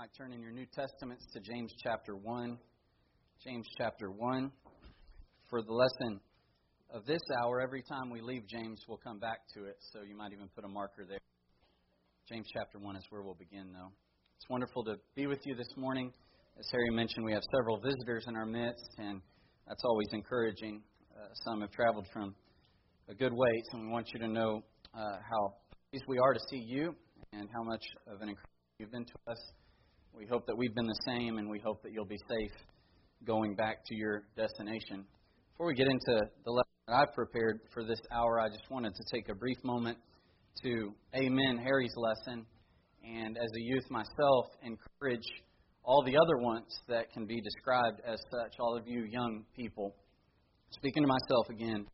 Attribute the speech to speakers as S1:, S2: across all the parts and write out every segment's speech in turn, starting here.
S1: might turn in your New Testaments to James chapter 1. James chapter 1. For the lesson of this hour, every time we leave James, we'll come back to it, so you might even put a marker there. James chapter 1 is where we'll begin, though. It's wonderful to be with you this morning. As Harry mentioned, we have several visitors in our midst, and that's always encouraging. Uh, some have traveled from a good ways, and we want you to know uh, how pleased we are to see you and how much of an encouragement you've been to us. We hope that we've been the same, and we hope that you'll be safe going back to your destination. Before we get into the lesson that I've prepared for this hour, I just wanted to take a brief moment to amen Harry's lesson, and as a youth myself, encourage all the other ones that can be described as such, all of you young people. Speaking to myself again,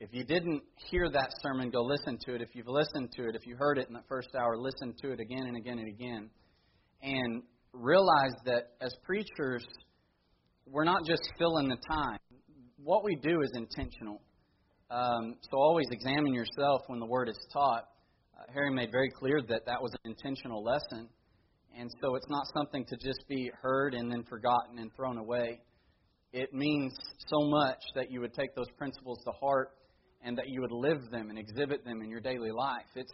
S1: if you didn't hear that sermon, go listen to it. If you've listened to it, if you heard it in the first hour, listen to it again and again and again and realize that as preachers, we're not just filling the time. What we do is intentional. Um, so always examine yourself when the word is taught. Uh, Harry made very clear that that was an intentional lesson. And so it's not something to just be heard and then forgotten and thrown away. It means so much that you would take those principles to heart and that you would live them and exhibit them in your daily life. It's,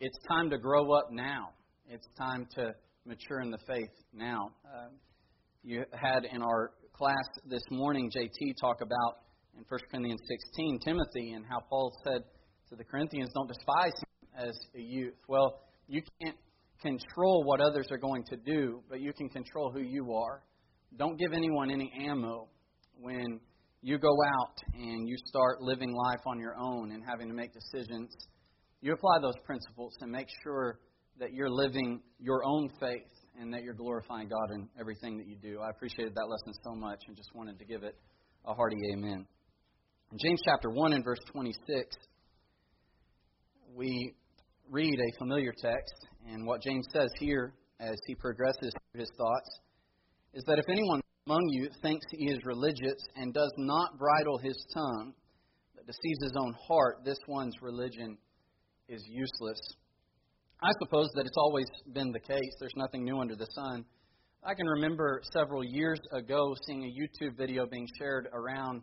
S1: it's time to grow up now. It's time to mature in the faith now. Uh, you had in our class this morning, JT, talk about in 1 Corinthians 16 Timothy and how Paul said to the Corinthians, don't despise him as a youth. Well, you can't control what others are going to do, but you can control who you are. Don't give anyone any ammo when you go out and you start living life on your own and having to make decisions. You apply those principles and make sure that you're living your own faith and that you're glorifying God in everything that you do. I appreciated that lesson so much and just wanted to give it a hearty amen. In James chapter 1 and verse 26, we read a familiar text, and what James says here as he progresses through his thoughts is that if anyone among you thinks he is religious and does not bridle his tongue, but deceives his own heart, this one's religion is useless. I suppose that it's always been the case. There's nothing new under the sun. I can remember several years ago seeing a YouTube video being shared around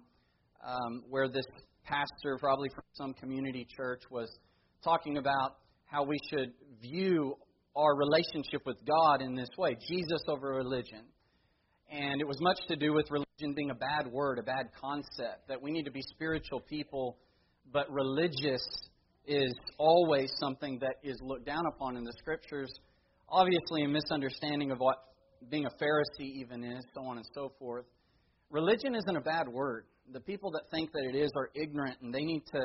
S1: um, where this pastor, probably from some community church, was talking about how we should view our relationship with God in this way Jesus over religion. And it was much to do with religion being a bad word, a bad concept, that we need to be spiritual people, but religious is always something that is looked down upon in the scriptures. Obviously, a misunderstanding of what being a Pharisee even is, so on and so forth. Religion isn't a bad word. The people that think that it is are ignorant and they need to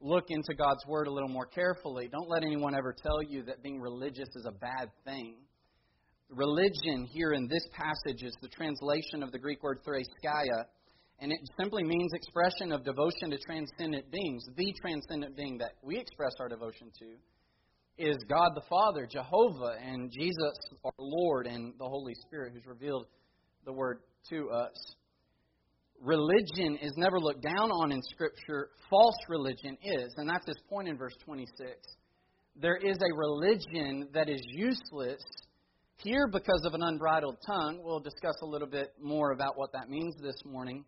S1: look into God's Word a little more carefully. Don't let anyone ever tell you that being religious is a bad thing. Religion here in this passage is the translation of the Greek word threskeia, and it simply means expression of devotion to transcendent beings. The transcendent being that we express our devotion to is God the Father, Jehovah, and Jesus our Lord, and the Holy Spirit who's revealed the Word to us. Religion is never looked down on in Scripture. False religion is, and that's his point in verse 26. There is a religion that is useless here because of an unbridled tongue. We'll discuss a little bit more about what that means this morning.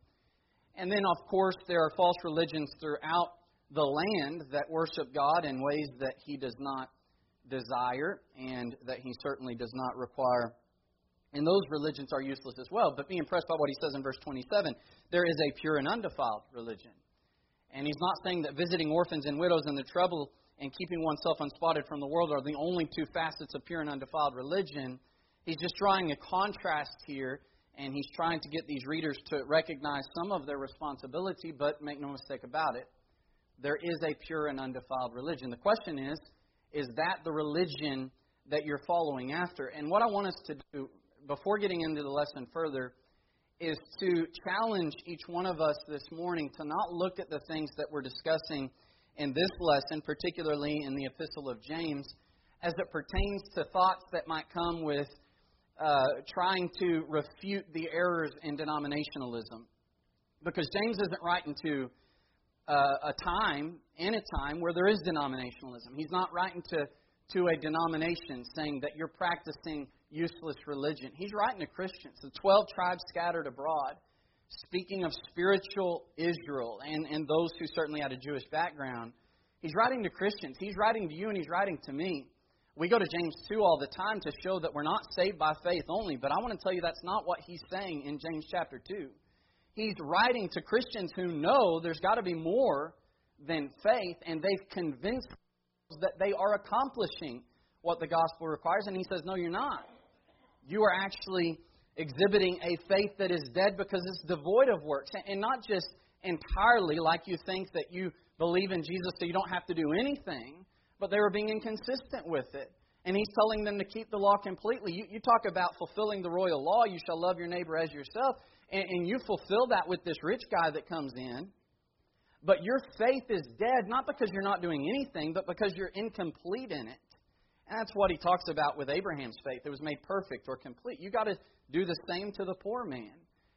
S1: And then, of course, there are false religions throughout the land that worship God in ways that He does not desire and that He certainly does not require. And those religions are useless as well. But be impressed by what He says in verse 27 there is a pure and undefiled religion. And He's not saying that visiting orphans and widows in the trouble and keeping oneself unspotted from the world are the only two facets of pure and undefiled religion. He's just drawing a contrast here and he's trying to get these readers to recognize some of their responsibility, but make no mistake about it, there is a pure and undefiled religion. The question is, is that the religion that you're following after? And what I want us to do, before getting into the lesson further, is to challenge each one of us this morning to not look at the things that we're discussing in this lesson, particularly in the Epistle of James, as it pertains to thoughts that might come with uh, trying to refute the errors in denominationalism. Because James isn't writing to uh, a time, in a time, where there is denominationalism. He's not writing to to a denomination saying that you're practicing useless religion. He's writing to Christians, the 12 tribes scattered abroad, speaking of spiritual Israel and, and those who certainly had a Jewish background. He's writing to Christians. He's writing to you and he's writing to me. We go to James 2 all the time to show that we're not saved by faith only, but I want to tell you that's not what he's saying in James chapter 2. He's writing to Christians who know there's got to be more than faith, and they've convinced that they are accomplishing what the gospel requires. And he says, No, you're not. You are actually exhibiting a faith that is dead because it's devoid of works. And not just entirely like you think that you believe in Jesus so you don't have to do anything, but they were being inconsistent with it. And he's telling them to keep the law completely. You, you talk about fulfilling the royal law, you shall love your neighbor as yourself, and, and you fulfill that with this rich guy that comes in. But your faith is dead, not because you're not doing anything, but because you're incomplete in it. And that's what he talks about with Abraham's faith. It was made perfect or complete. You've got to do the same to the poor man.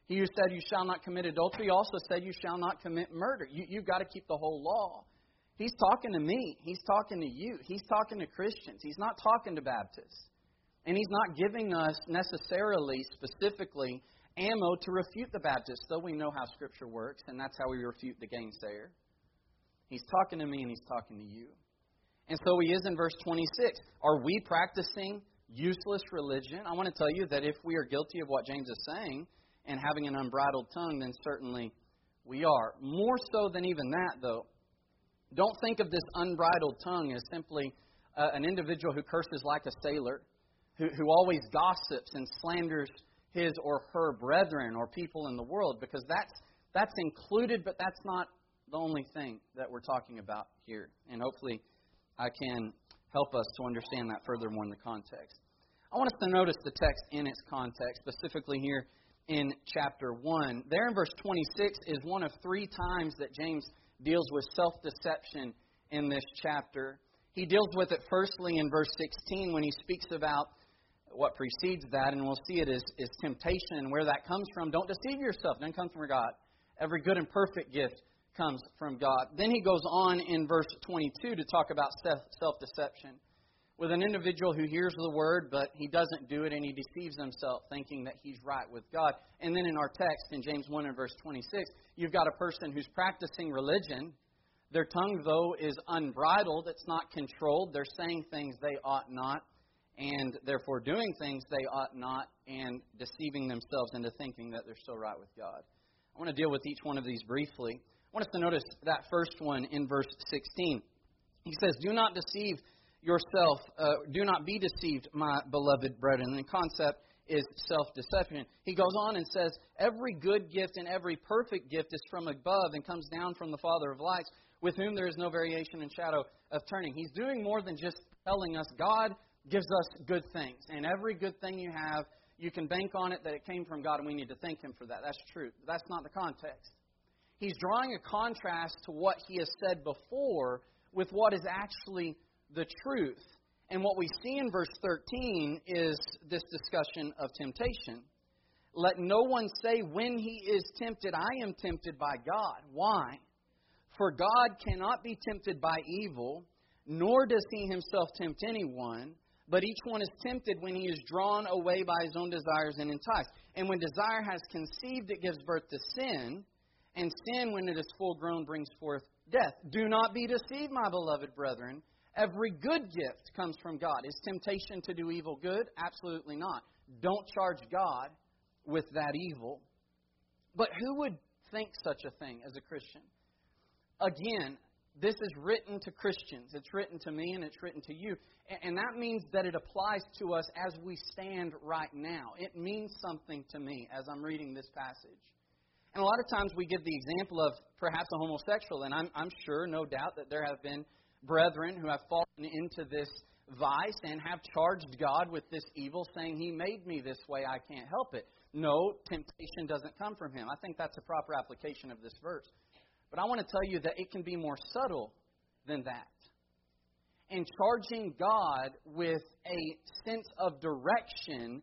S1: He who said, You shall not commit adultery, also said, You shall not commit murder. You, you've got to keep the whole law. He's talking to me. He's talking to you. He's talking to Christians. He's not talking to Baptists. And he's not giving us necessarily, specifically, ammo to refute the Baptists, though we know how Scripture works, and that's how we refute the gainsayer. He's talking to me and he's talking to you. And so he is in verse 26. Are we practicing useless religion? I want to tell you that if we are guilty of what James is saying and having an unbridled tongue, then certainly we are. More so than even that, though. Don't think of this unbridled tongue as simply uh, an individual who curses like a sailor, who, who always gossips and slanders his or her brethren or people in the world, because that's, that's included, but that's not the only thing that we're talking about here. And hopefully, I can help us to understand that furthermore in the context. I want us to notice the text in its context, specifically here in chapter 1. There in verse 26 is one of three times that James deals with self deception in this chapter. He deals with it firstly in verse 16 when he speaks about what precedes that, and we'll see it as, as temptation and where that comes from. Don't deceive yourself, it doesn't come from God. Every good and perfect gift comes from God. Then he goes on in verse 22 to talk about self deception with an individual who hears the word, but he doesn't do it and he deceives himself thinking that he's right with God. And then in our text, in James 1 and verse 26, you've got a person who's practicing religion. Their tongue, though, is unbridled, it's not controlled. They're saying things they ought not, and therefore doing things they ought not, and deceiving themselves into thinking that they're still right with God. I want to deal with each one of these briefly. I want us to notice that first one in verse 16. He says, Do not deceive yourself, uh, do not be deceived, my beloved brethren. The concept is self deception. He goes on and says, Every good gift and every perfect gift is from above and comes down from the Father of lights, with whom there is no variation and shadow of turning. He's doing more than just telling us God gives us good things. And every good thing you have, you can bank on it that it came from God, and we need to thank Him for that. That's true. That's not the context. He's drawing a contrast to what he has said before with what is actually the truth. And what we see in verse 13 is this discussion of temptation. Let no one say when he is tempted, I am tempted by God. Why? For God cannot be tempted by evil, nor does he himself tempt anyone, but each one is tempted when he is drawn away by his own desires and enticed. And when desire has conceived, it gives birth to sin, and sin, when it is full grown, brings forth death. Do not be deceived, my beloved brethren. Every good gift comes from God. Is temptation to do evil good? Absolutely not. Don't charge God with that evil. But who would think such a thing as a Christian? Again, this is written to Christians. It's written to me and it's written to you. And that means that it applies to us as we stand right now. It means something to me as I'm reading this passage. And a lot of times we give the example of perhaps a homosexual, and I'm, I'm sure, no doubt, that there have been brethren who have fallen into this vice and have charged God with this evil, saying, He made me this way, I can't help it. No, temptation doesn't come from Him. I think that's a proper application of this verse. But I want to tell you that it can be more subtle than that. And charging God with a sense of direction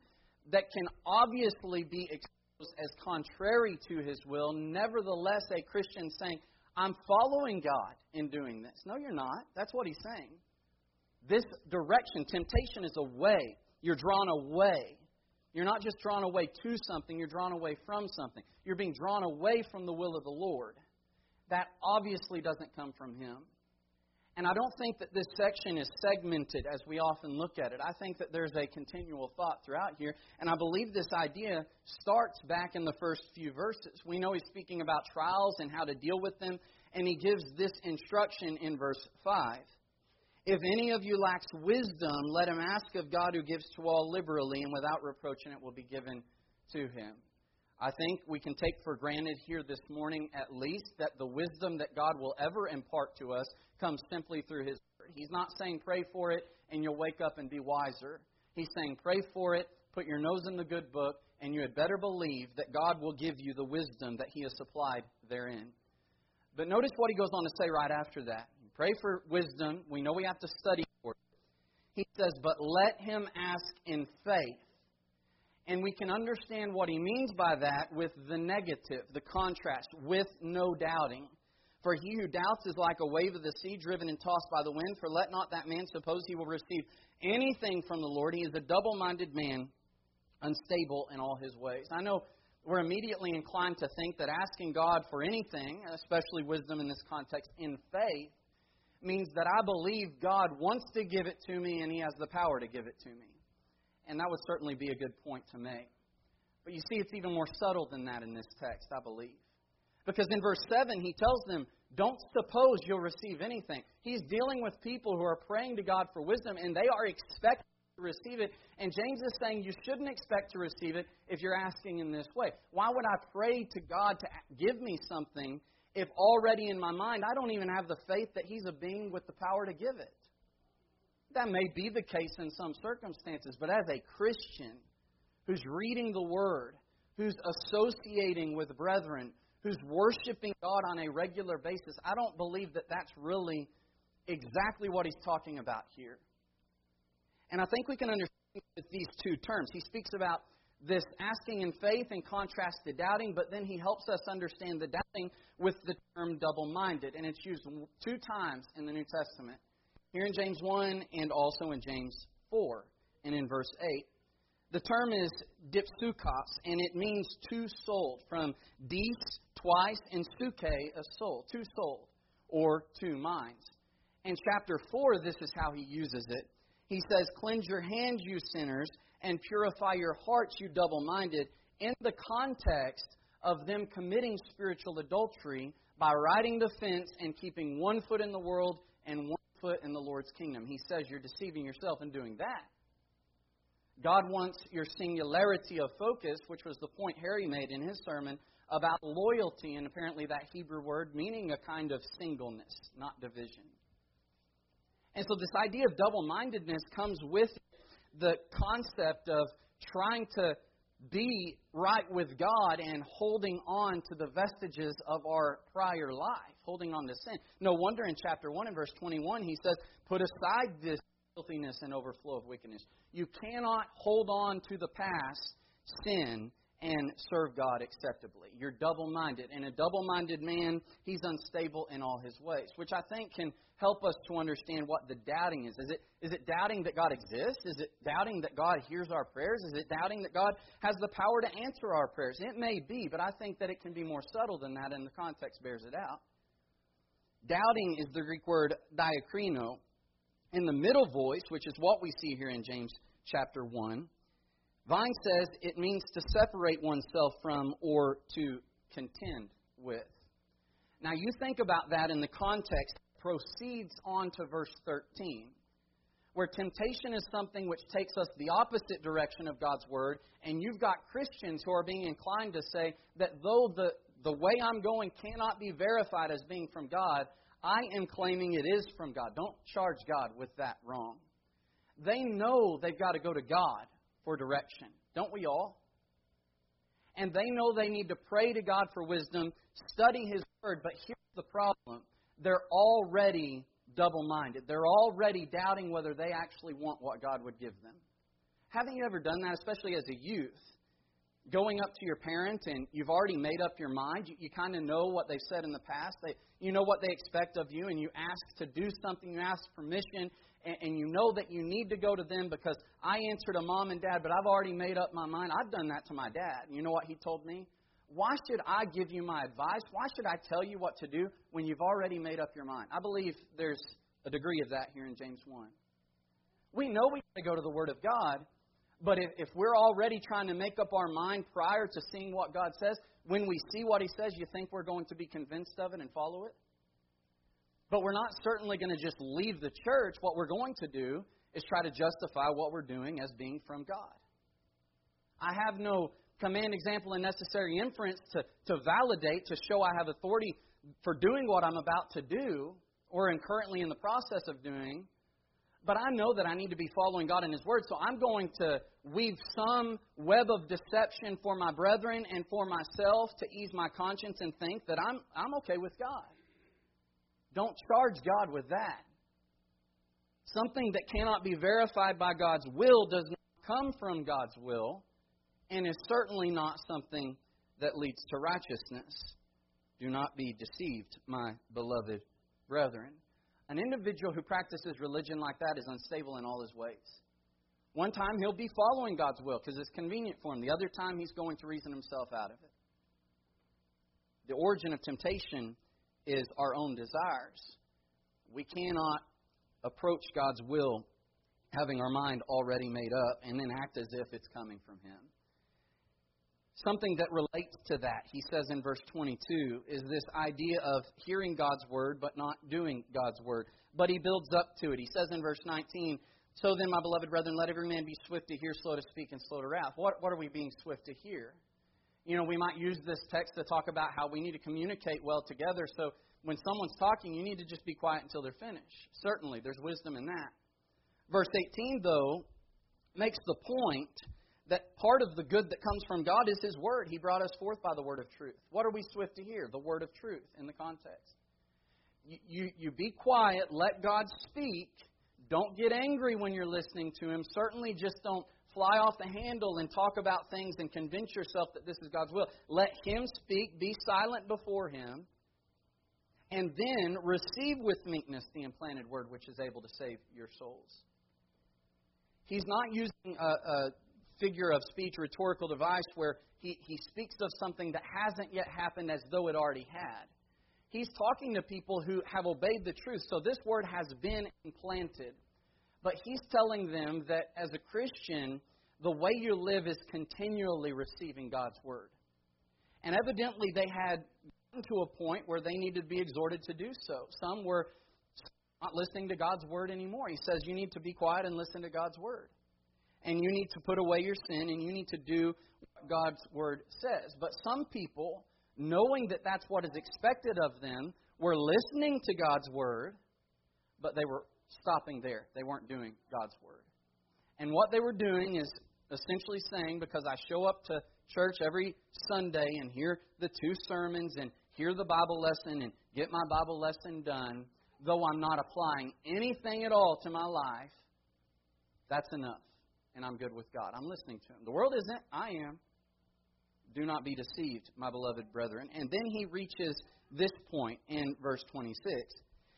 S1: that can obviously be exposed as contrary to His will, nevertheless, a Christian saying, I'm following God in doing this. No, you're not. That's what he's saying. this direction, temptation is a way. You're drawn away. You're not just drawn away to something, you're drawn away from something. You're being drawn away from the will of the Lord. That obviously doesn't come from Him. And I don't think that this section is segmented as we often look at it. I think that there's a continual thought throughout here. And I believe this idea starts back in the first few verses. We know he's speaking about trials and how to deal with them. And he gives this instruction in verse 5. If any of you lacks wisdom, let him ask of God who gives to all liberally and without reproach, and it will be given to him. I think we can take for granted here this morning, at least, that the wisdom that God will ever impart to us comes simply through His Word. He's not saying pray for it and you'll wake up and be wiser. He's saying pray for it, put your nose in the good book, and you had better believe that God will give you the wisdom that He has supplied therein. But notice what He goes on to say right after that. Pray for wisdom. We know we have to study for it. He says, but let him ask in faith and we can understand what he means by that with the negative, the contrast, with no doubting. For he who doubts is like a wave of the sea driven and tossed by the wind. For let not that man suppose he will receive anything from the Lord. He is a double minded man, unstable in all his ways. I know we're immediately inclined to think that asking God for anything, especially wisdom in this context, in faith, means that I believe God wants to give it to me and he has the power to give it to me. And that would certainly be a good point to make. But you see, it's even more subtle than that in this text, I believe. Because in verse 7, he tells them, Don't suppose you'll receive anything. He's dealing with people who are praying to God for wisdom, and they are expecting to receive it. And James is saying you shouldn't expect to receive it if you're asking in this way. Why would I pray to God to give me something if already in my mind I don't even have the faith that He's a being with the power to give it? That may be the case in some circumstances, but as a Christian who's reading the Word, who's associating with brethren, who's worshiping God on a regular basis, I don't believe that that's really exactly what he's talking about here. And I think we can understand with these two terms. He speaks about this asking in faith in contrast to doubting, but then he helps us understand the doubting with the term double minded. And it's used two times in the New Testament here in James 1 and also in James 4 and in verse 8. The term is dipsuchos, and it means two souled, from dis, twice, and suke, a soul, two souled, or two minds. In chapter 4, this is how he uses it. He says, Cleanse your hands, you sinners, and purify your hearts, you double minded, in the context of them committing spiritual adultery by riding the fence and keeping one foot in the world and one foot in the Lord's kingdom. He says you're deceiving yourself in doing that. God wants your singularity of focus, which was the point Harry made in his sermon about loyalty, and apparently that Hebrew word meaning a kind of singleness, not division. And so, this idea of double mindedness comes with the concept of trying to be right with God and holding on to the vestiges of our prior life, holding on to sin. No wonder in chapter 1 and verse 21 he says, Put aside this filthiness and overflow of wickedness. You cannot hold on to the past sin and serve God acceptably. You're double minded. And a double minded man, he's unstable in all his ways, which I think can help us to understand what the doubting is. Is it, is it doubting that God exists? Is it doubting that God hears our prayers? Is it doubting that God has the power to answer our prayers? It may be, but I think that it can be more subtle than that, and the context bears it out. Doubting is the Greek word diakrino. In the middle voice, which is what we see here in James chapter 1, Vine says it means to separate oneself from or to contend with. Now, you think about that in the context, proceeds on to verse 13, where temptation is something which takes us the opposite direction of God's Word, and you've got Christians who are being inclined to say that though the, the way I'm going cannot be verified as being from God, I am claiming it is from God. Don't charge God with that wrong. They know they've got to go to God for direction. Don't we all? And they know they need to pray to God for wisdom, study His Word, but here's the problem they're already double minded. They're already doubting whether they actually want what God would give them. Haven't you ever done that, especially as a youth? Going up to your parent and you've already made up your mind. You, you kind of know what they've said in the past. They, you know what they expect of you, and you ask to do something, you ask permission, and, and you know that you need to go to them because I answered a mom and dad, but I've already made up my mind. I've done that to my dad. You know what he told me? Why should I give you my advice? Why should I tell you what to do when you've already made up your mind? I believe there's a degree of that here in James 1. We know we got to go to the Word of God, but if, if we're already trying to make up our mind prior to seeing what God says, when we see what He says, you think we're going to be convinced of it and follow it? But we're not certainly going to just leave the church. What we're going to do is try to justify what we're doing as being from God. I have no command, example, and necessary inference to, to validate, to show I have authority for doing what I'm about to do or am currently in the process of doing. But I know that I need to be following God in His Word, so I'm going to weave some web of deception for my brethren and for myself to ease my conscience and think that I'm, I'm okay with God. Don't charge God with that. Something that cannot be verified by God's will does not come from God's will and is certainly not something that leads to righteousness. Do not be deceived, my beloved brethren. An individual who practices religion like that is unstable in all his ways. One time he'll be following God's will because it's convenient for him. The other time he's going to reason himself out of it. The origin of temptation is our own desires. We cannot approach God's will having our mind already made up and then act as if it's coming from Him. Something that relates to that, he says in verse 22, is this idea of hearing God's word but not doing God's word. But he builds up to it. He says in verse 19, So then, my beloved brethren, let every man be swift to hear, slow to speak, and slow to wrath. What, what are we being swift to hear? You know, we might use this text to talk about how we need to communicate well together. So when someone's talking, you need to just be quiet until they're finished. Certainly, there's wisdom in that. Verse 18, though, makes the point that part of the good that comes from God is His Word. He brought us forth by the Word of truth. What are we swift to hear? The Word of truth in the context. You, you, you be quiet, let God speak. Don't get angry when you're listening to Him. Certainly, just don't fly off the handle and talk about things and convince yourself that this is God's will. Let Him speak, be silent before Him, and then receive with meekness the implanted word which is able to save your souls. He's not using a, a figure of speech rhetorical device where he, he speaks of something that hasn't yet happened as though it already had. He's talking to people who have obeyed the truth. So this word has been implanted. But he's telling them that as a Christian, the way you live is continually receiving God's word. And evidently, they had gotten to a point where they needed to be exhorted to do so. Some were not listening to God's word anymore. He says you need to be quiet and listen to God's word. And you need to put away your sin and you need to do what God's word says. But some people, knowing that that's what is expected of them, were listening to God's word, but they were stopping there. They weren't doing God's word. And what they were doing is essentially saying, because I show up to church every Sunday and hear the two sermons and hear the Bible lesson and get my Bible lesson done, though I'm not applying anything at all to my life, that's enough. And I'm good with God. I'm listening to Him. The world isn't. I am. Do not be deceived, my beloved brethren. And then he reaches this point in verse 26.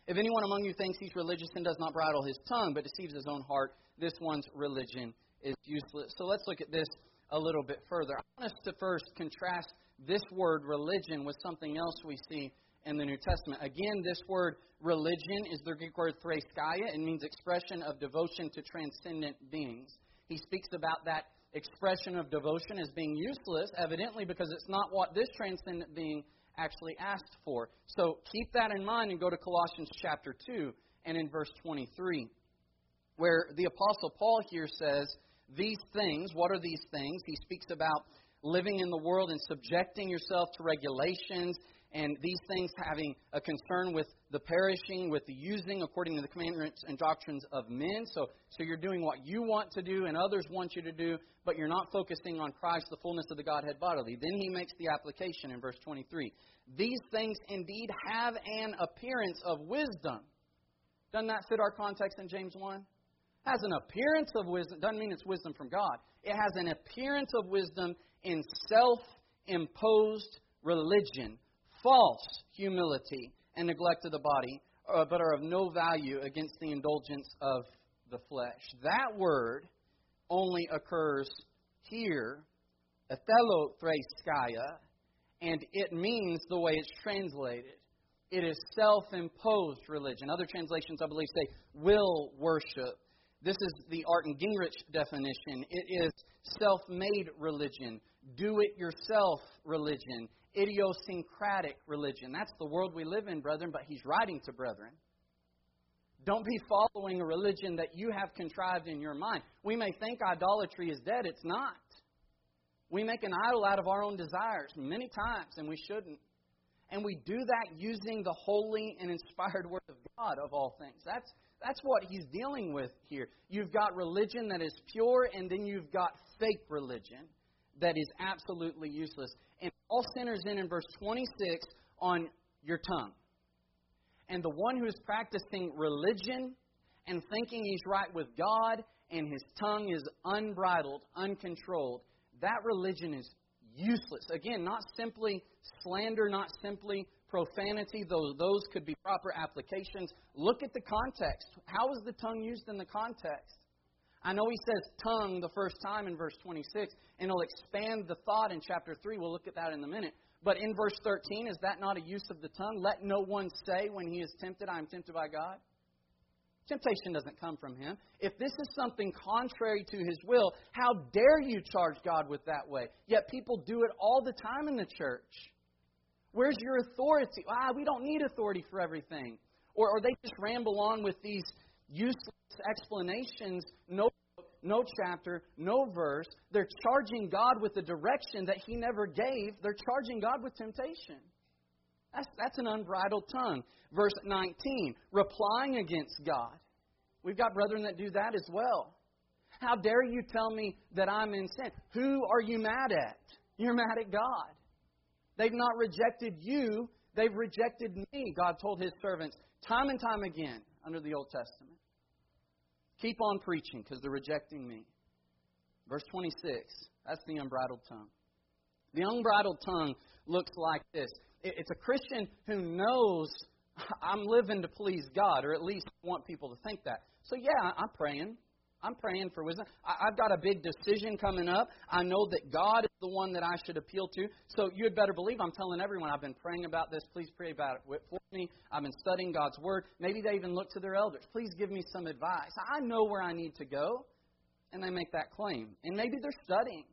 S1: If anyone among you thinks he's religious and does not bridle his tongue, but deceives his own heart, this one's religion is useless. So let's look at this a little bit further. I want us to first contrast this word religion with something else we see in the New Testament. Again, this word religion is the Greek word threskeia. It means expression of devotion to transcendent beings. He speaks about that expression of devotion as being useless, evidently because it's not what this transcendent being actually asked for. So keep that in mind and go to Colossians chapter 2 and in verse 23, where the Apostle Paul here says, These things, what are these things? He speaks about living in the world and subjecting yourself to regulations and these things having a concern with the perishing, with the using according to the commandments and doctrines of men. So, so you're doing what you want to do and others want you to do, but you're not focusing on Christ, the fullness of the Godhead bodily. Then he makes the application in verse 23. These things indeed have an appearance of wisdom. Doesn't that fit our context in James 1? Has an appearance of wisdom. Doesn't mean it's wisdom from God. It has an appearance of wisdom in self imposed religion false humility and neglect of the body, uh, but are of no value against the indulgence of the flesh. That word only occurs here, ethelothreskeia, and it means the way it's translated. It is self imposed religion. Other translations, I believe, say will worship. This is the Arndt and Gingrich definition. It is self made religion, do it yourself religion, idiosyncratic religion. That's the world we live in, brethren, but he's writing to brethren. Don't be following a religion that you have contrived in your mind. We may think idolatry is dead, it's not. We make an idol out of our own desires many times, and we shouldn't. And we do that using the holy and inspired Word of God, of all things. That's, that's what he's dealing with here. You've got religion that is pure, and then you've got fake religion that is absolutely useless. And all centers in in verse 26 on your tongue. And the one who is practicing religion and thinking he's right with God and his tongue is unbridled, uncontrolled, that religion is useless. Again, not simply slander, not simply profanity, though those could be proper applications. Look at the context. How is the tongue used in the context? I know he says tongue the first time in verse 26, and he'll expand the thought in chapter 3. We'll look at that in a minute. But in verse 13, is that not a use of the tongue? Let no one say when he is tempted, I am tempted by God. Temptation doesn't come from him. If this is something contrary to his will, how dare you charge God with that way? Yet people do it all the time in the church. Where's your authority? Ah, we don't need authority for everything. Or, or they just ramble on with these useless explanations, no no chapter, no verse. They're charging God with the direction that He never gave. They're charging God with temptation. That's, that's an unbridled tongue. Verse 19, replying against God. We've got brethren that do that as well. How dare you tell me that I'm in sin? Who are you mad at? You're mad at God. They've not rejected you, they've rejected me, God told his servants time and time again under the Old Testament. Keep on preaching because they're rejecting me. Verse 26, that's the unbridled tongue. The unbridled tongue looks like this it's a Christian who knows I'm living to please God, or at least want people to think that. So, yeah, I'm praying. I'm praying for wisdom. I've got a big decision coming up. I know that God is the one that I should appeal to. So you had better believe I'm telling everyone I've been praying about this. Please pray about it for me. I've been studying God's Word. Maybe they even look to their elders. Please give me some advice. I know where I need to go. And they make that claim. And maybe they're studying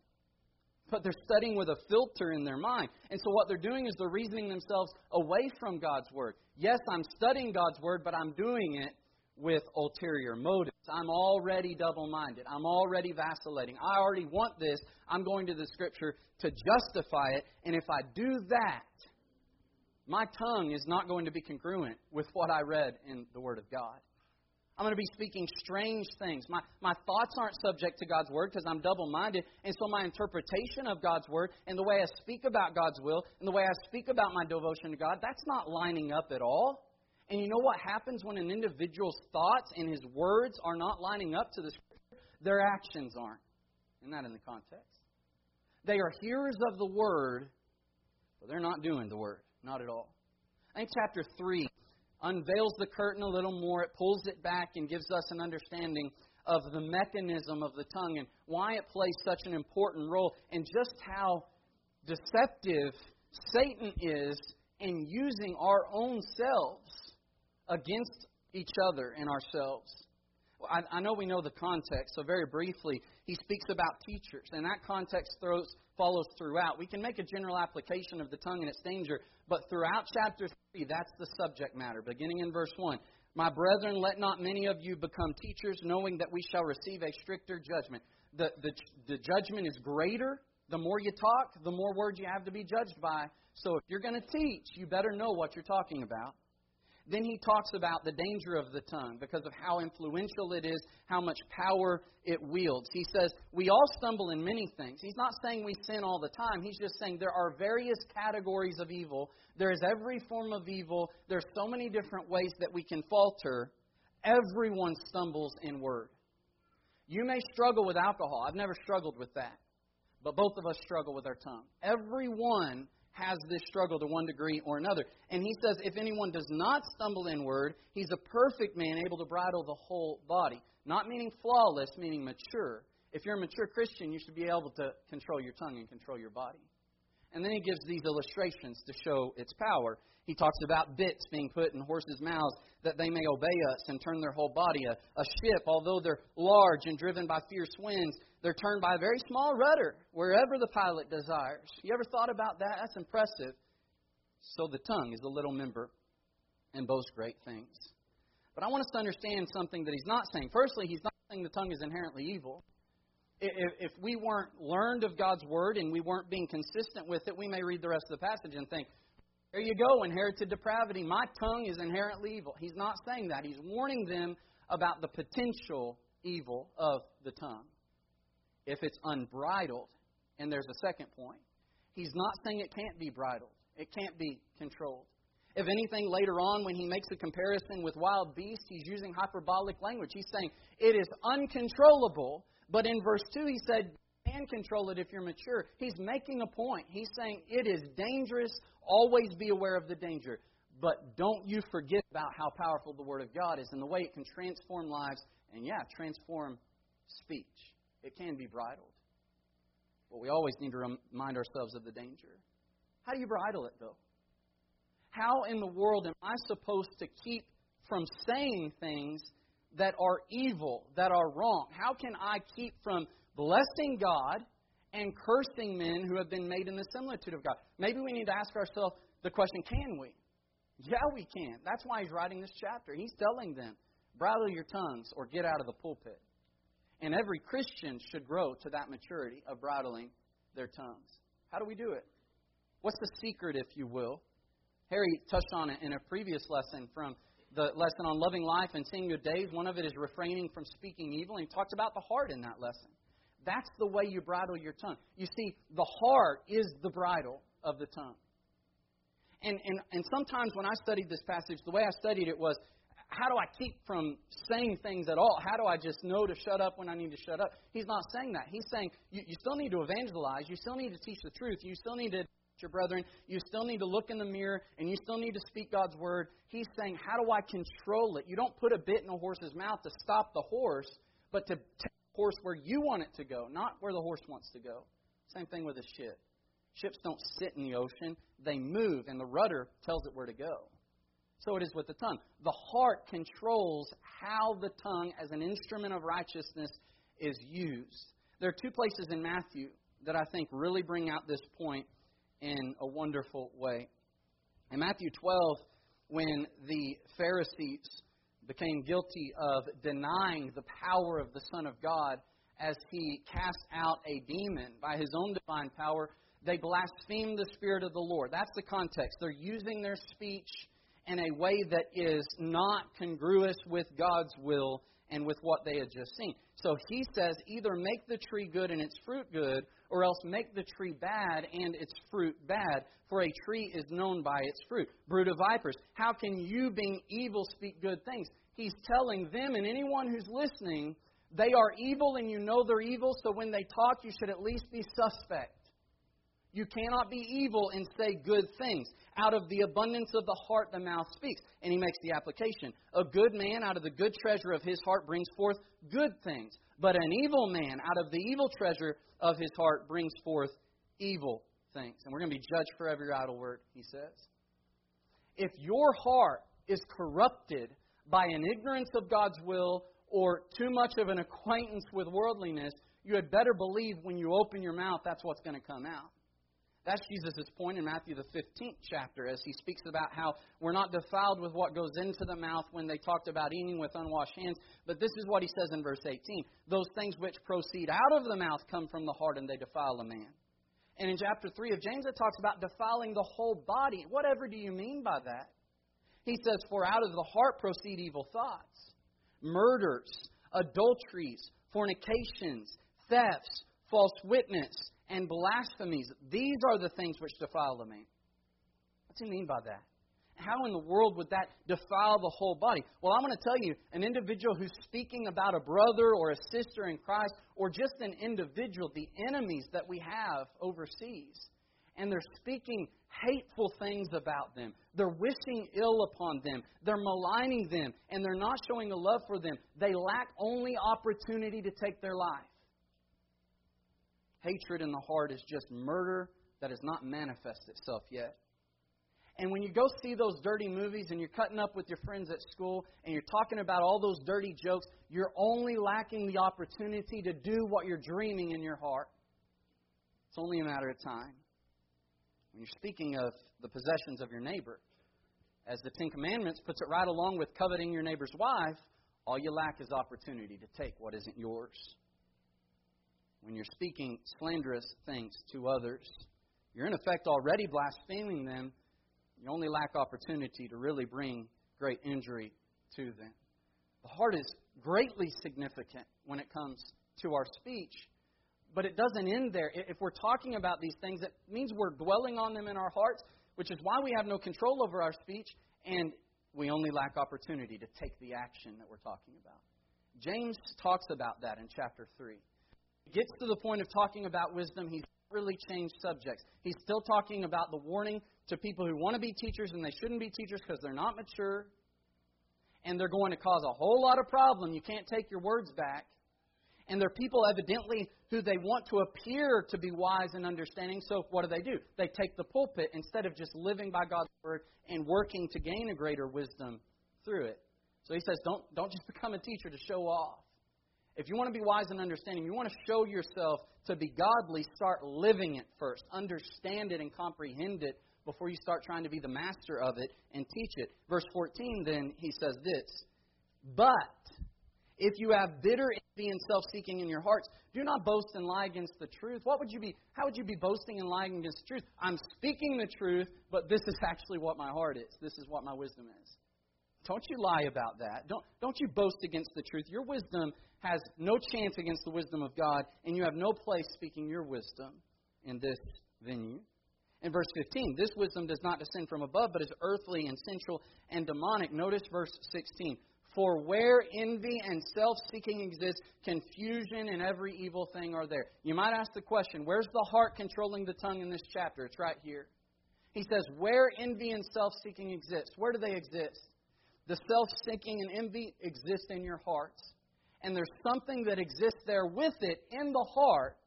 S1: but they're studying with a filter in their mind. And so what they're doing is they're reasoning themselves away from God's Word. Yes, I'm studying God's Word, but I'm doing it with ulterior motives. I'm already double minded. I'm already vacillating. I already want this. I'm going to the Scripture to justify it. And if I do that, my tongue is not going to be congruent with what I read in the Word of God. I'm going to be speaking strange things. My, my thoughts aren't subject to God's Word because I'm double minded. And so my interpretation of God's Word and the way I speak about God's will and the way I speak about my devotion to God, that's not lining up at all. And you know what happens when an individual's thoughts and his words are not lining up to the Scripture? Their actions aren't. Isn't that in the context? They are hearers of the Word, but they're not doing the Word. Not at all. I think chapter 3 unveils the curtain a little more. It pulls it back and gives us an understanding of the mechanism of the tongue and why it plays such an important role and just how deceptive Satan is in using our own selves against each other and ourselves. I, I know we know the context, so very briefly, he speaks about teachers, and that context throws, follows throughout. We can make a general application of the tongue and its danger, but throughout chapter 3, that's the subject matter. Beginning in verse 1 My brethren, let not many of you become teachers, knowing that we shall receive a stricter judgment. The, the, the judgment is greater. The more you talk, the more words you have to be judged by. So if you're going to teach, you better know what you're talking about. Then he talks about the danger of the tongue because of how influential it is, how much power it wields. He says, We all stumble in many things. He's not saying we sin all the time. He's just saying there are various categories of evil. There is every form of evil. There's so many different ways that we can falter. Everyone stumbles in word. You may struggle with alcohol. I've never struggled with that. But both of us struggle with our tongue. Everyone has this struggle to one degree or another. And he says, if anyone does not stumble in word, he's a perfect man, able to bridle the whole body. Not meaning flawless, meaning mature. If you're a mature Christian, you should be able to control your tongue and control your body. And then he gives these illustrations to show its power. He talks about bits being put in horses' mouths that they may obey us and turn their whole body. A, a ship, although they're large and driven by fierce winds, they're turned by a very small rudder wherever the pilot desires. You ever thought about that? That's impressive. So the tongue is a little member and boasts great things. But I want us to understand something that he's not saying. Firstly, he's not saying the tongue is inherently evil. If we weren't learned of God's word and we weren't being consistent with it, we may read the rest of the passage and think, there you go, inherited depravity. My tongue is inherently evil. He's not saying that. He's warning them about the potential evil of the tongue. If it's unbridled, and there's a second point, he's not saying it can't be bridled, it can't be controlled. If anything, later on, when he makes a comparison with wild beasts, he's using hyperbolic language. He's saying it is uncontrollable, but in verse 2, he said, can control it if you're mature. He's making a point. He's saying it is dangerous. Always be aware of the danger. But don't you forget about how powerful the Word of God is and the way it can transform lives and, yeah, transform speech. It can be bridled. But we always need to remind ourselves of the danger. How do you bridle it, though? How in the world am I supposed to keep from saying things that are evil, that are wrong? How can I keep from blessing God and cursing men who have been made in the similitude of God? Maybe we need to ask ourselves the question can we? Yeah, we can. That's why he's writing this chapter. He's telling them, bridle your tongues or get out of the pulpit. And every Christian should grow to that maturity of bridling their tongues. How do we do it? What's the secret, if you will? Harry touched on it in a previous lesson from the lesson on loving life and seeing your days. One of it is refraining from speaking evil. And he talked about the heart in that lesson. That's the way you bridle your tongue. You see, the heart is the bridle of the tongue. And, and, and sometimes when I studied this passage, the way I studied it was how do I keep from saying things at all? How do I just know to shut up when I need to shut up? He's not saying that. He's saying you, you still need to evangelize. You still need to teach the truth. You still need to your brethren. You still need to look in the mirror and you still need to speak God's word. He's saying, How do I control it? You don't put a bit in a horse's mouth to stop the horse, but to take the horse where you want it to go, not where the horse wants to go. Same thing with a ship. Ships don't sit in the ocean, they move, and the rudder tells it where to go. So it is with the tongue. The heart controls how the tongue, as an instrument of righteousness, is used. There are two places in Matthew that I think really bring out this point in a wonderful way. In Matthew 12, when the Pharisees became guilty of denying the power of the Son of God as he cast out a demon by his own divine power, they blasphemed the Spirit of the Lord. That's the context. They're using their speech in a way that is not congruous with God's will and with what they had just seen. So he says either make the tree good and its fruit good, or else make the tree bad and its fruit bad. For a tree is known by its fruit. Brood of vipers, how can you, being evil, speak good things? He's telling them and anyone who's listening, they are evil and you know they're evil, so when they talk, you should at least be suspect. You cannot be evil and say good things. Out of the abundance of the heart, the mouth speaks. And he makes the application. A good man out of the good treasure of his heart brings forth good things. But an evil man out of the evil treasure of his heart brings forth evil things. And we're going to be judged for every idle word, he says. If your heart is corrupted by an ignorance of God's will or too much of an acquaintance with worldliness, you had better believe when you open your mouth that's what's going to come out. That's Jesus' point in Matthew, the 15th chapter, as he speaks about how we're not defiled with what goes into the mouth when they talked about eating with unwashed hands. But this is what he says in verse 18 Those things which proceed out of the mouth come from the heart, and they defile a man. And in chapter 3 of James, it talks about defiling the whole body. Whatever do you mean by that? He says, For out of the heart proceed evil thoughts, murders, adulteries, fornications, thefts, false witness and blasphemies. These are the things which defile the man. What's he mean by that? How in the world would that defile the whole body? Well, I'm going to tell you an individual who's speaking about a brother or a sister in Christ, or just an individual, the enemies that we have overseas, and they're speaking hateful things about them. They're wishing ill upon them. They're maligning them, and they're not showing a love for them. They lack only opportunity to take their life. Hatred in the heart is just murder that has not manifested itself yet. And when you go see those dirty movies and you're cutting up with your friends at school and you're talking about all those dirty jokes, you're only lacking the opportunity to do what you're dreaming in your heart. It's only a matter of time. When you're speaking of the possessions of your neighbor, as the Ten Commandments puts it right along with coveting your neighbor's wife, all you lack is opportunity to take what isn't yours. When you're speaking slanderous things to others, you're in effect already blaspheming them. You only lack opportunity to really bring great injury to them. The heart is greatly significant when it comes to our speech but it doesn't end there. If we're talking about these things, it means we're dwelling on them in our hearts, which is why we have no control over our speech, and we only lack opportunity to take the action that we're talking about. James talks about that in chapter 3. Gets to the point of talking about wisdom. He's really changed subjects. He's still talking about the warning to people who want to be teachers and they shouldn't be teachers because they're not mature and they're going to cause a whole lot of problem. You can't take your words back. And they're people evidently who they want to appear to be wise and understanding. So what do they do? They take the pulpit instead of just living by God's word and working to gain a greater wisdom through it. So he says, don't, don't just become a teacher to show off. If you want to be wise and understanding, you want to show yourself to be godly, start living it first. Understand it and comprehend it before you start trying to be the master of it and teach it. Verse 14, then, he says this But if you have bitter envy and self-seeking in your hearts, do not boast and lie against the truth. What would you be? How would you be boasting and lying against the truth? I'm speaking the truth, but this is actually what my heart is. This is what my wisdom is. Don't you lie about that. Don't, don't you boast against the truth. Your wisdom has no chance against the wisdom of God, and you have no place speaking your wisdom in this venue. In verse 15, this wisdom does not descend from above, but is earthly and sensual and demonic. Notice verse 16. For where envy and self seeking exist, confusion and every evil thing are there. You might ask the question where's the heart controlling the tongue in this chapter? It's right here. He says, Where envy and self seeking exist, where do they exist? The self seeking and envy exist in your hearts. And there's something that exists there with it in the heart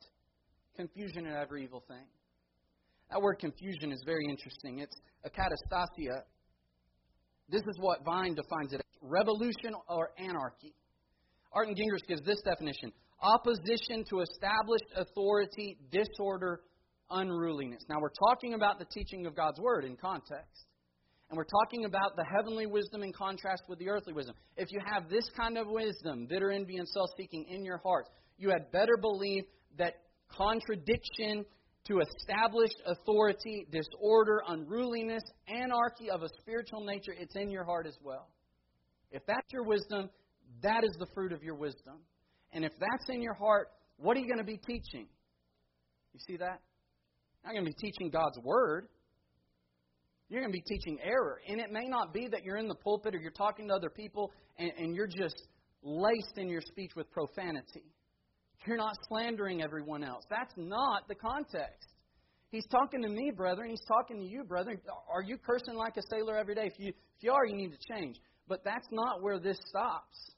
S1: confusion and every evil thing. That word confusion is very interesting. It's akatastasia. This is what Vine defines it as revolution or anarchy. Arndt and Gingrich gives this definition opposition to established authority, disorder, unruliness. Now, we're talking about the teaching of God's Word in context. And we're talking about the heavenly wisdom in contrast with the earthly wisdom. If you have this kind of wisdom, bitter envy and self seeking in your hearts, you had better believe that contradiction to established authority, disorder, unruliness, anarchy of a spiritual nature, it's in your heart as well. If that's your wisdom, that is the fruit of your wisdom. And if that's in your heart, what are you going to be teaching? You see that? You're not going to be teaching God's Word. You're going to be teaching error. And it may not be that you're in the pulpit or you're talking to other people and, and you're just laced in your speech with profanity. You're not slandering everyone else. That's not the context. He's talking to me, brethren. He's talking to you, brethren. Are you cursing like a sailor every day? If you, if you are, you need to change. But that's not where this stops.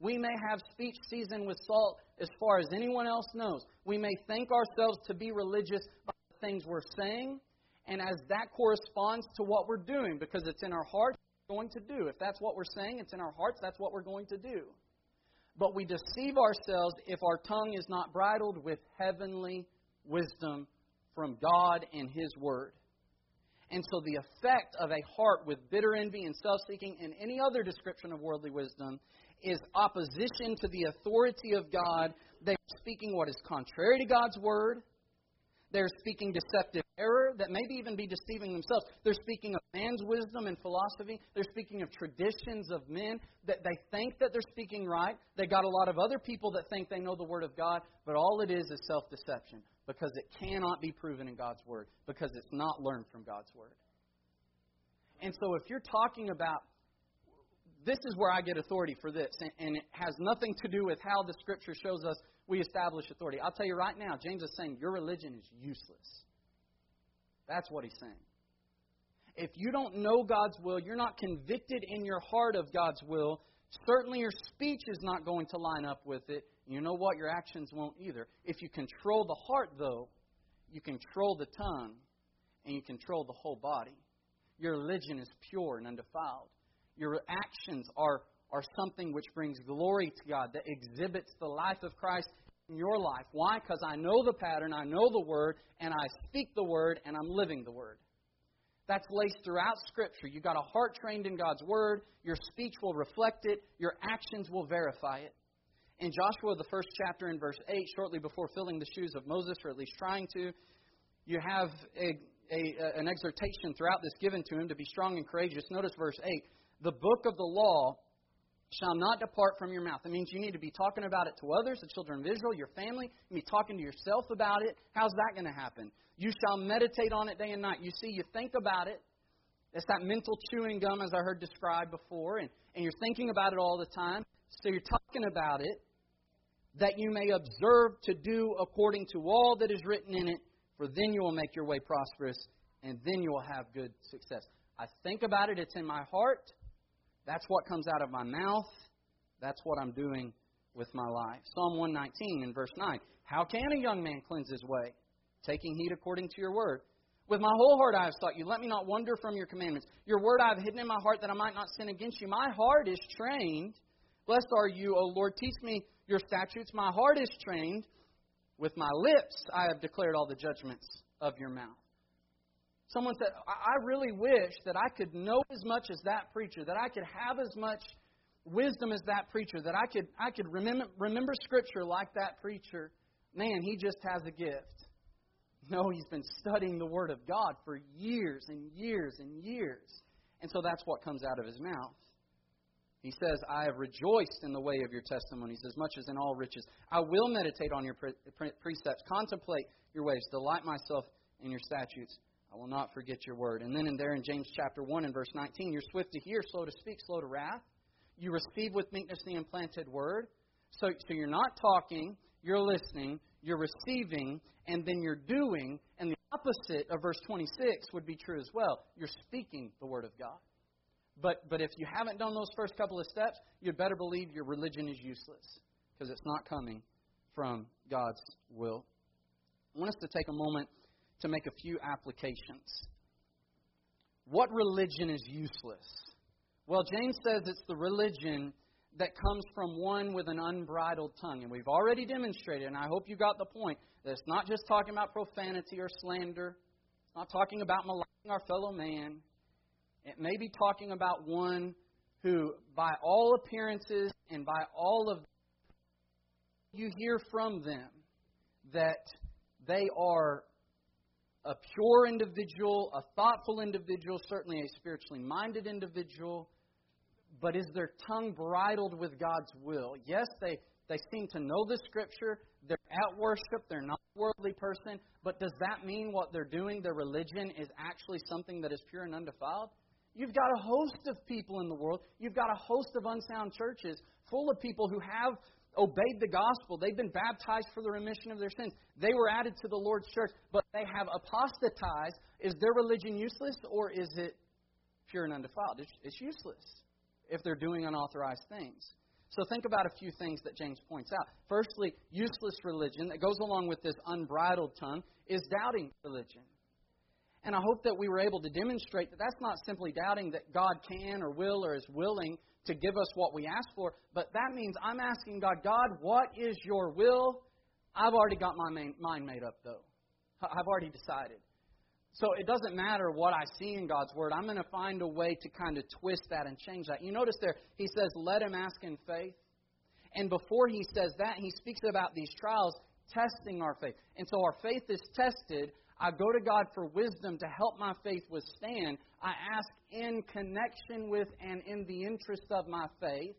S1: We may have speech seasoned with salt as far as anyone else knows. We may think ourselves to be religious by the things we're saying, and as that corresponds to what we're doing, because it's in our hearts, we're going to do. If that's what we're saying, it's in our hearts, that's what we're going to do. But we deceive ourselves if our tongue is not bridled with heavenly wisdom from God and His Word. And so the effect of a heart with bitter envy and self seeking and any other description of worldly wisdom is opposition to the authority of God. They're speaking what is contrary to God's word. They're speaking deceptive error that maybe even be deceiving themselves. They're speaking of man's wisdom and philosophy. They're speaking of traditions of men that they think that they're speaking right. They got a lot of other people that think they know the word of God, but all it is is self deception because it cannot be proven in God's Word, because it's not learned from God's Word. And so if you're talking about, this is where I get authority for this, and, and it has nothing to do with how the Scripture shows us we establish authority. I'll tell you right now, James is saying your religion is useless. That's what he's saying. If you don't know God's will, you're not convicted in your heart of God's will, certainly your speech is not going to line up with it. You know what? Your actions won't either. If you control the heart, though, you control the tongue and you control the whole body. Your religion is pure and undefiled. Your actions are, are something which brings glory to God, that exhibits the life of Christ in your life. Why? Because I know the pattern, I know the Word, and I speak the Word, and I'm living the Word. That's laced throughout Scripture. You've got a heart trained in God's Word. Your speech will reflect it. Your actions will verify it. In Joshua, the first chapter, in verse 8, shortly before filling the shoes of Moses, or at least trying to, you have a, a, an exhortation throughout this given to him to be strong and courageous. Notice verse 8 The book of the law shall not depart from your mouth. It means you need to be talking about it to others, the children of Israel, your family. You be talking to yourself about it. How's that going to happen? You shall meditate on it day and night. You see, you think about it. It's that mental chewing gum, as I heard described before, and, and you're thinking about it all the time. So you're talking about it that you may observe to do according to all that is written in it, for then you will make your way prosperous, and then you will have good success. I think about it, it's in my heart. That's what comes out of my mouth. That's what I'm doing with my life. Psalm 119 in verse 9. How can a young man cleanse his way? Taking heed according to your word. With my whole heart I have sought you. Let me not wander from your commandments. Your word I have hidden in my heart that I might not sin against you. My heart is trained. Blessed are you, O Lord. Teach me your statutes. My heart is trained. With my lips I have declared all the judgments of your mouth. Someone said, I really wish that I could know as much as that preacher, that I could have as much wisdom as that preacher, that I could, I could remember, remember Scripture like that preacher. Man, he just has a gift. No, he's been studying the Word of God for years and years and years. And so that's what comes out of his mouth. He says, I have rejoiced in the way of your testimonies as much as in all riches. I will meditate on your precepts, contemplate your ways, delight myself in your statutes. I will not forget your word. And then in there in James chapter 1 and verse 19, you're swift to hear, slow to speak, slow to wrath. You receive with meekness the implanted word. So, so you're not talking, you're listening, you're receiving, and then you're doing. And the opposite of verse 26 would be true as well. You're speaking the word of God. But, but if you haven't done those first couple of steps, you'd better believe your religion is useless because it's not coming from God's will. I want us to take a moment to make a few applications. What religion is useless? Well, James says it's the religion that comes from one with an unbridled tongue. And we've already demonstrated, and I hope you got the point, that it's not just talking about profanity or slander, it's not talking about maligning our fellow man. It may be talking about one who, by all appearances and by all of you hear from them that they are a pure individual, a thoughtful individual, certainly a spiritually minded individual, but is their tongue bridled with God's will? Yes, they, they seem to know the Scripture. They're at worship. They're not a worldly person. But does that mean what they're doing, their religion, is actually something that is pure and undefiled? You've got a host of people in the world. You've got a host of unsound churches full of people who have obeyed the gospel. They've been baptized for the remission of their sins. They were added to the Lord's church, but they have apostatized. Is their religion useless or is it pure and undefiled? It's, it's useless if they're doing unauthorized things. So think about a few things that James points out. Firstly, useless religion that goes along with this unbridled tongue is doubting religion. And I hope that we were able to demonstrate that that's not simply doubting that God can or will or is willing to give us what we ask for, but that means I'm asking God, God, what is your will? I've already got my mind made up, though. I've already decided. So it doesn't matter what I see in God's Word. I'm going to find a way to kind of twist that and change that. You notice there, he says, let him ask in faith. And before he says that, he speaks about these trials testing our faith. And so our faith is tested. I go to God for wisdom to help my faith withstand. I ask in connection with and in the interest of my faith.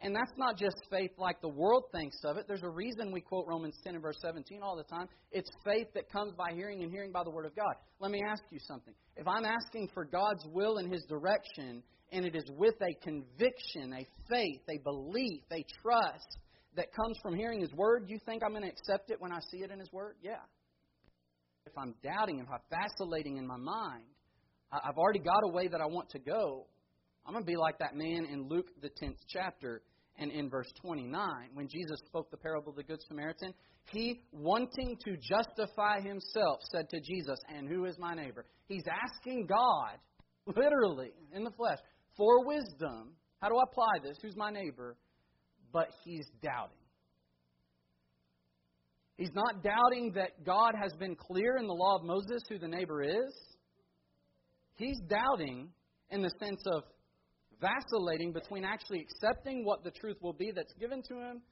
S1: And that's not just faith like the world thinks of it. There's a reason we quote Romans 10 and verse 17 all the time. It's faith that comes by hearing and hearing by the Word of God. Let me ask you something. If I'm asking for God's will and His direction, and it is with a conviction, a faith, a belief, a trust that comes from hearing His Word, you think I'm going to accept it when I see it in His Word? Yeah. if I'm doubting, if I'm vacillating in my mind, I've already got a way that I want to go. I'm going to be like that man in Luke, the 10th chapter, and in verse 29, when Jesus spoke the parable of the Good Samaritan, he, wanting to justify himself, said to Jesus, And who is my neighbor? He's asking God, literally, in the flesh, for wisdom. How do I apply this? Who's my neighbor? But he's doubting. He's not doubting that God has been clear in the law of Moses who the neighbor is. He's doubting in the sense of vacillating between actually accepting what the truth will be that's given to him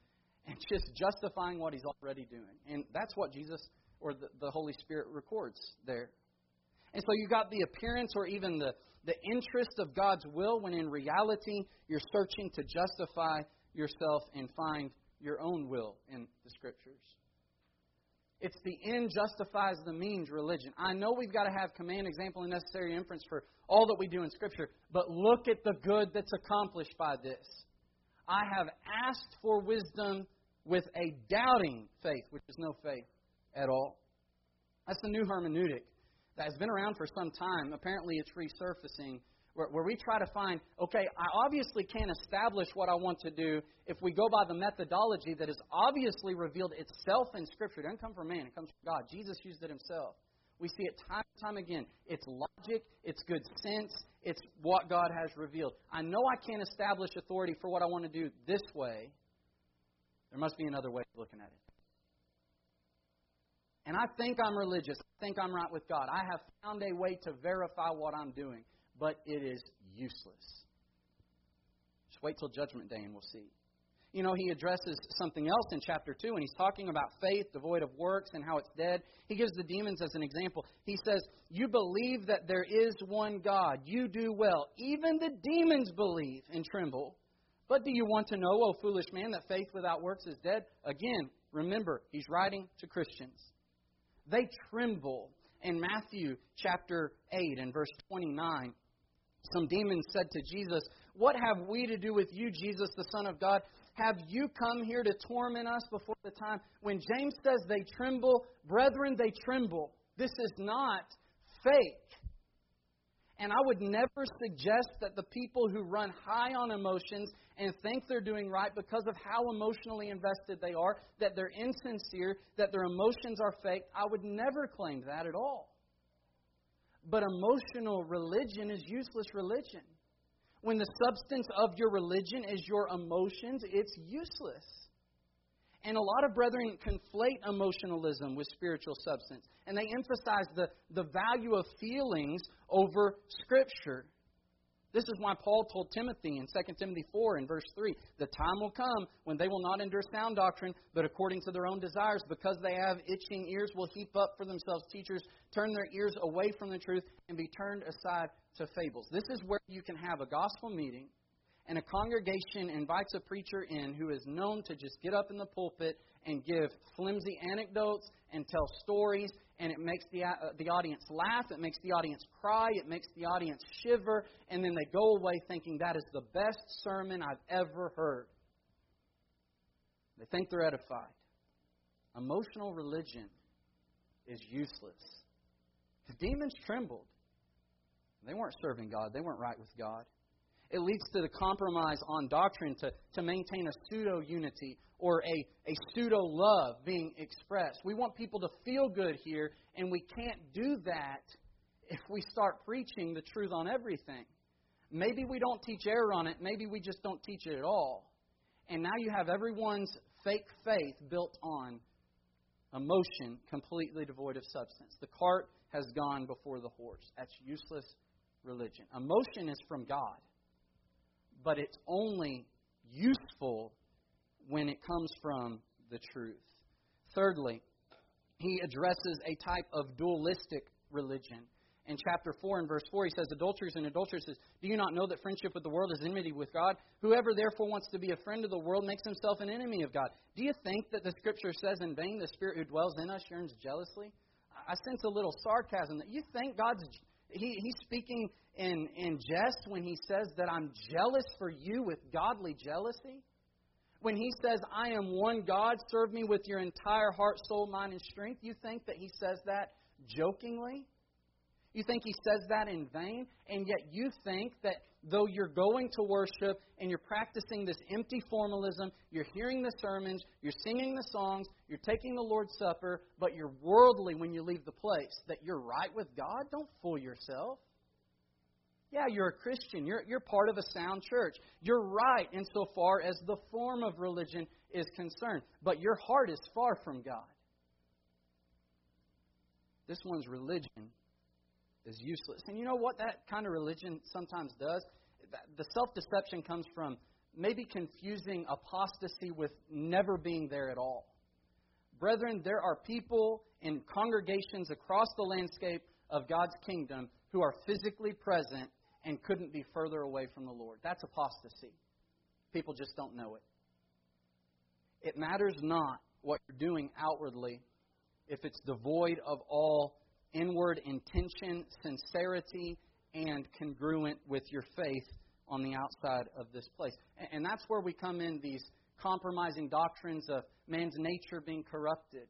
S1: and just justifying what he's already doing. And that's what Jesus or the, the Holy Spirit records there. And so you got the appearance or even the, the interest of God's will when in reality you're searching to justify yourself and find your own will in the Scriptures. It's the end justifies the means religion. I know we've got to have command, example, and necessary inference for all that we do in Scripture, but look at the good that's accomplished by this. I have asked for wisdom with a doubting faith, which is no faith at all. That's the new hermeneutic that has been around for some time. Apparently, it's resurfacing where, where we try to find, okay, I obviously can't establish what I want to do if we go by the methodology that is obviously revealed itself in Scripture. It doesn't come from man, it comes from God. Jesus used it himself. We see it time and time again. It's logic, it's good sense, it's what God has revealed. I know I can't establish authority for what I want to do this way. There must be another way of looking at it. And I think I'm religious. I think I'm right with God. I have found a way to verify what I'm doing but it is useless. Just wait till Judgment Day and we'll see. You know, he addresses something else in chapter 2, and he's talking about faith devoid of works and how it's dead. He gives the demons as an example. He says, You believe that there is one God. You do well. Even the demons believe and tremble. But do you want to know, O foolish man, that faith without works is dead? Again, remember, he's writing to Christians. They tremble. In Matthew chapter 8 and verse 29, some demons said to Jesus, What have we to do with you, Jesus, the Son of God? Have you come here to torment us before the time? When James says they tremble, brethren, they tremble. This is not fake. And I would never suggest that the people who run high on emotions and think they're doing right because of how emotionally invested they are, that they're insincere, that their emotions are fake. I would never claim that at all. But emotional religion is useless religion. When the substance of your religion is your emotions, it's useless. And a lot of brethren conflate emotionalism with spiritual substance. And they emphasize the, the value of feelings over Scripture. This is why Paul told Timothy in 2 Timothy 4 in verse 3 The time will come when they will not endure sound doctrine, but according to their own desires, because they have itching ears, will heap up for themselves teachers, turn their ears away from the truth, and be turned aside to fables. This is where you can have a gospel meeting and a congregation invites a preacher in who is known to just get up in the pulpit and give flimsy anecdotes and tell stories, and it makes the, uh, the audience laugh, it makes the audience cry, it makes the audience shiver, and then they go away thinking that is the best sermon I've ever heard. They think they're edified. Emotional religion is useless. The demons trembled. They weren't serving God, they weren't right with God. It leads to the compromise on doctrine to, to maintain a pseudo unity or a, a pseudo love being expressed. We want people to feel good here, and we can't do that if we start preaching the truth on everything. Maybe we don't teach error on it, maybe we just don't teach it at all. And now you have everyone's fake faith built on emotion completely devoid of substance. The cart has gone before the horse. That's useless religion. Emotion is from God but it's only useful when it comes from the truth. Thirdly, he addresses a type of dualistic religion. In chapter 4 and verse 4, he says, Adulterers and adulteresses, do you not know that friendship with the world is enmity with God? Whoever therefore wants to be a friend of the world makes himself an enemy of God. Do you think that the scripture says in vain, the Spirit who dwells in us yearns jealously? I sense a little sarcasm that you think God's he, he's speaking in, in jest when he says that I'm jealous for you with godly jealousy. When he says, I am one God, serve me with your entire heart, soul, mind, and strength, you think that he says that jokingly? You think he says that in vain? And yet you think that though you're going to worship and you're practicing this empty formalism, you're hearing the sermons, you're singing the songs, you're taking the Lord's Supper, but you're worldly when you leave the place, that you're right with God? Don't fool yourself. Yeah, you're a Christian. You're, you're part of a sound church. You're right insofar as the form of religion is concerned, but your heart is far from God. This one's religion is useless. And you know what that kind of religion sometimes does? The self deception comes from maybe confusing apostasy with never being there at all. Brethren, there are people in congregations across the landscape of God's kingdom who are physically present and couldn't be further away from the Lord. That's apostasy. People just don't know it. It matters not what you're doing outwardly if it's devoid of all inward intention, sincerity, and congruent with your faith on the outside of this place. And that's where we come in these compromising doctrines of man's nature being corrupted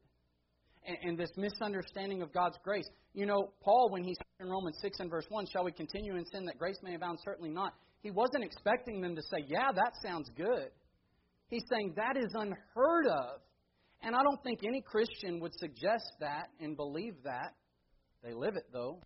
S1: and, this misunderstanding of God's grace. You know, Paul, when he said in Romans 6 and verse 1, Shall we continue in sin that grace may abound? Certainly not. He wasn't expecting them to say, Yeah, that sounds good. He's saying that is unheard of. And I don't think any Christian would suggest that and believe that. They live it, though.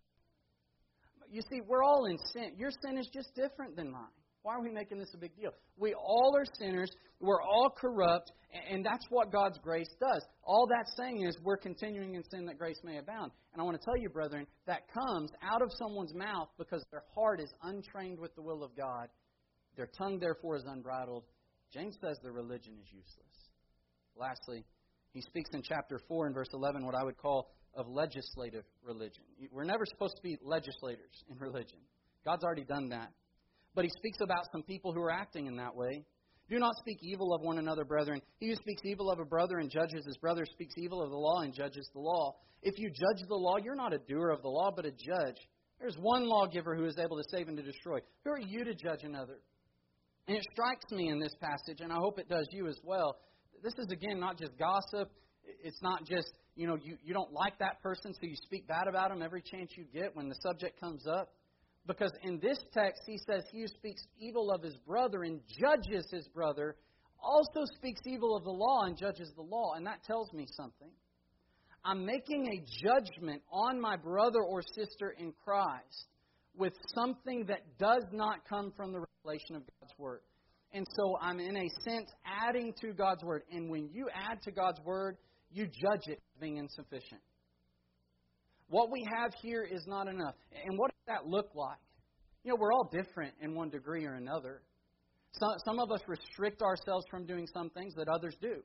S1: You see, we're all in sin. Your sin is just different than mine. Why are we making this a big deal? We all are sinners. We're all corrupt. And that's what God's grace does. All that's saying is we're continuing in sin that grace may abound. And I want to tell you, brethren, that comes out of someone's mouth because their heart is untrained with the will of God. Their tongue, therefore, is unbridled. James says their religion is useless. Lastly, he speaks in chapter 4 and verse 11 what I would call of legislative religion. We're never supposed to be legislators in religion. God's already done that. But he speaks about some people who are acting in that way. Do not speak evil of one another, brethren. He who speaks evil of a brother and judges his brother speaks evil of the law and judges the law. If you judge the law, you're not a doer of the law, but a judge. There's one lawgiver who is able to save and to destroy. Who are you to judge another? And it strikes me in this passage, and I hope it does you as well. This is, again, not just gossip. It's not just, you know, you, you don't like that person, so you speak bad about them every chance you get when the subject comes up. Because in this text, he says, He who speaks evil of his brother and judges his brother also speaks evil of the law and judges the law. And that tells me something. I'm making a judgment on my brother or sister in Christ with something that does not come from the revelation of God's Word. And so I'm, in a sense, adding to God's Word. And when you add to God's Word, you judge it being insufficient. What we have here is not enough. And what does that look like? You know, we're all different in one degree or another. Some, some of us restrict ourselves from doing some things that others do.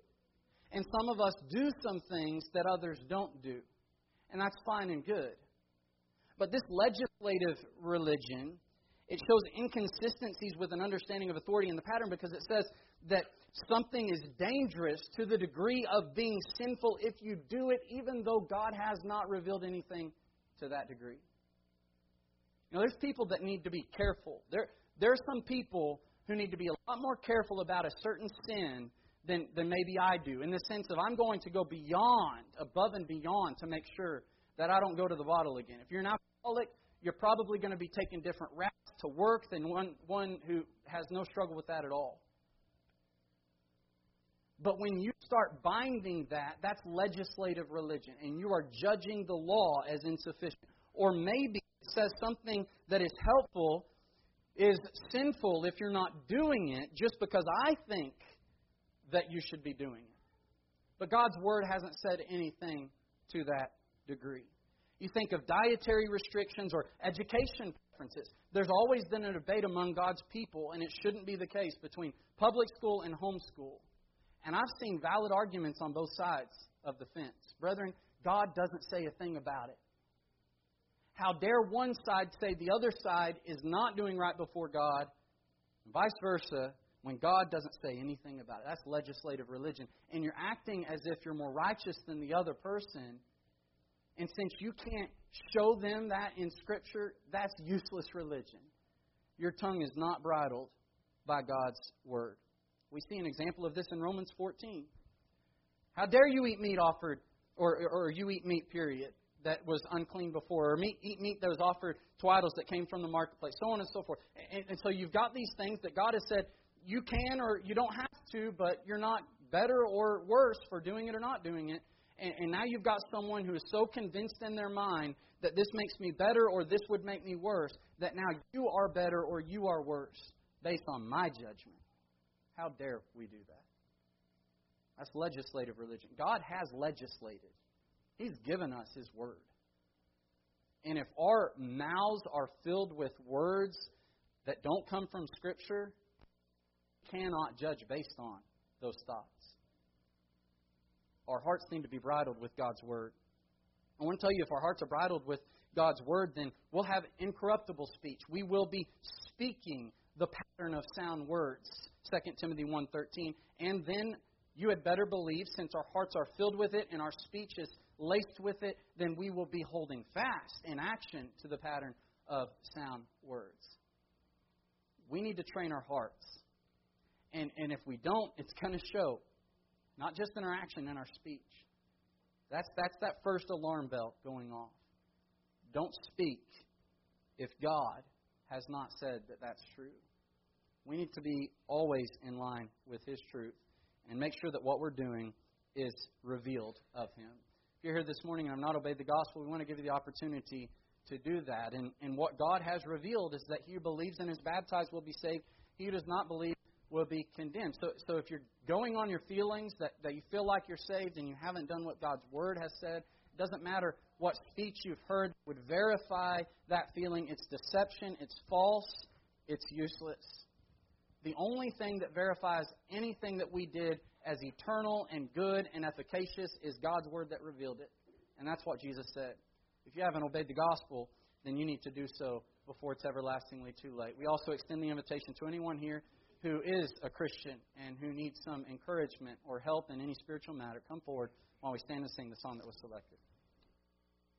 S1: And some of us do some things that others don't do. And that's fine and good. But this legislative religion, it shows inconsistencies with an understanding of authority in the pattern because it says that something is dangerous to the degree of being sinful if you do it, even though God has not revealed anything to that degree. You know, there's people that need to be careful. There, there are some people who need to be a lot more careful about a certain sin than, than maybe I do, in the sense of I'm going to go beyond, above and beyond, to make sure that I don't go to the bottle again. If you're an alcoholic, you're probably going to be taking different routes to work than one, one who has no struggle with that at all. But when you start binding that, that's legislative religion, and you are judging the law as insufficient. Or maybe it says something that is helpful is sinful if you're not doing it just because I think that you should be doing it. But God's Word hasn't said anything to that degree. You think of dietary restrictions or education preferences. There's always been a debate among God's people, and it shouldn't be the case between public school and homeschool. And I've seen valid arguments on both sides of the fence. Brethren, God doesn't say a thing about it. How dare one side say the other side is not doing right before God, and vice versa, when God doesn't say anything about it? That's legislative religion. And you're acting as if you're more righteous than the other person. And since you can't show them that in Scripture, that's useless religion. Your tongue is not bridled by God's Word. We see an example of this in Romans 14. How dare you eat meat offered, or, or you eat meat, period, that was unclean before, or meat, eat meat that was offered to idols that came from the marketplace, so on and so forth. And, and so you've got these things that God has said you can or you don't have to, but you're not better or worse for doing it or not doing it. And, and now you've got someone who is so convinced in their mind that this makes me better or this would make me worse, that now you are better or you are worse based on my judgment. How dare we do that? That's legislative religion. God has legislated. He's given us His Word. And if our mouths are filled with words that don't come from Scripture, cannot judge based on those thoughts. Our hearts seem to be bridled with God's Word. I want to tell you, if our hearts are bridled with God's Word, then we'll have incorruptible speech. We will be speaking the pattern of sound words. 2 Timothy 1.13. And then you had better believe, since our hearts are filled with it and our speech is laced with it, then we will be holding fast in action to the pattern of sound words. We need to train our hearts. And, and if we don't, it's going to show, not just in our action, in our speech. That's, that's that first alarm bell going off. Don't speak if God has not said that that's true. We need to be always in line with His truth and make sure that what we're doing is revealed of Him. If you're here this morning and have not obeyed the gospel, we want to give you the opportunity to do that. And, and what God has revealed is that he who believes and is baptized will be saved. He who does not believe will be condemned. So, so if you're going on your feelings that, that you feel like you're saved and you haven't done what God's Word has said, it doesn't matter what speech you've heard would verify that feeling. It's deception, it's false, it's useless. The only thing that verifies anything that we did as eternal and good and efficacious is God's Word that revealed it. And that's what Jesus said. If you haven't obeyed the gospel, then you need to do so before it's everlastingly too late. We also extend the invitation to anyone here who is a Christian and who needs some encouragement or help in any spiritual matter. Come forward while we stand and sing the song that was selected.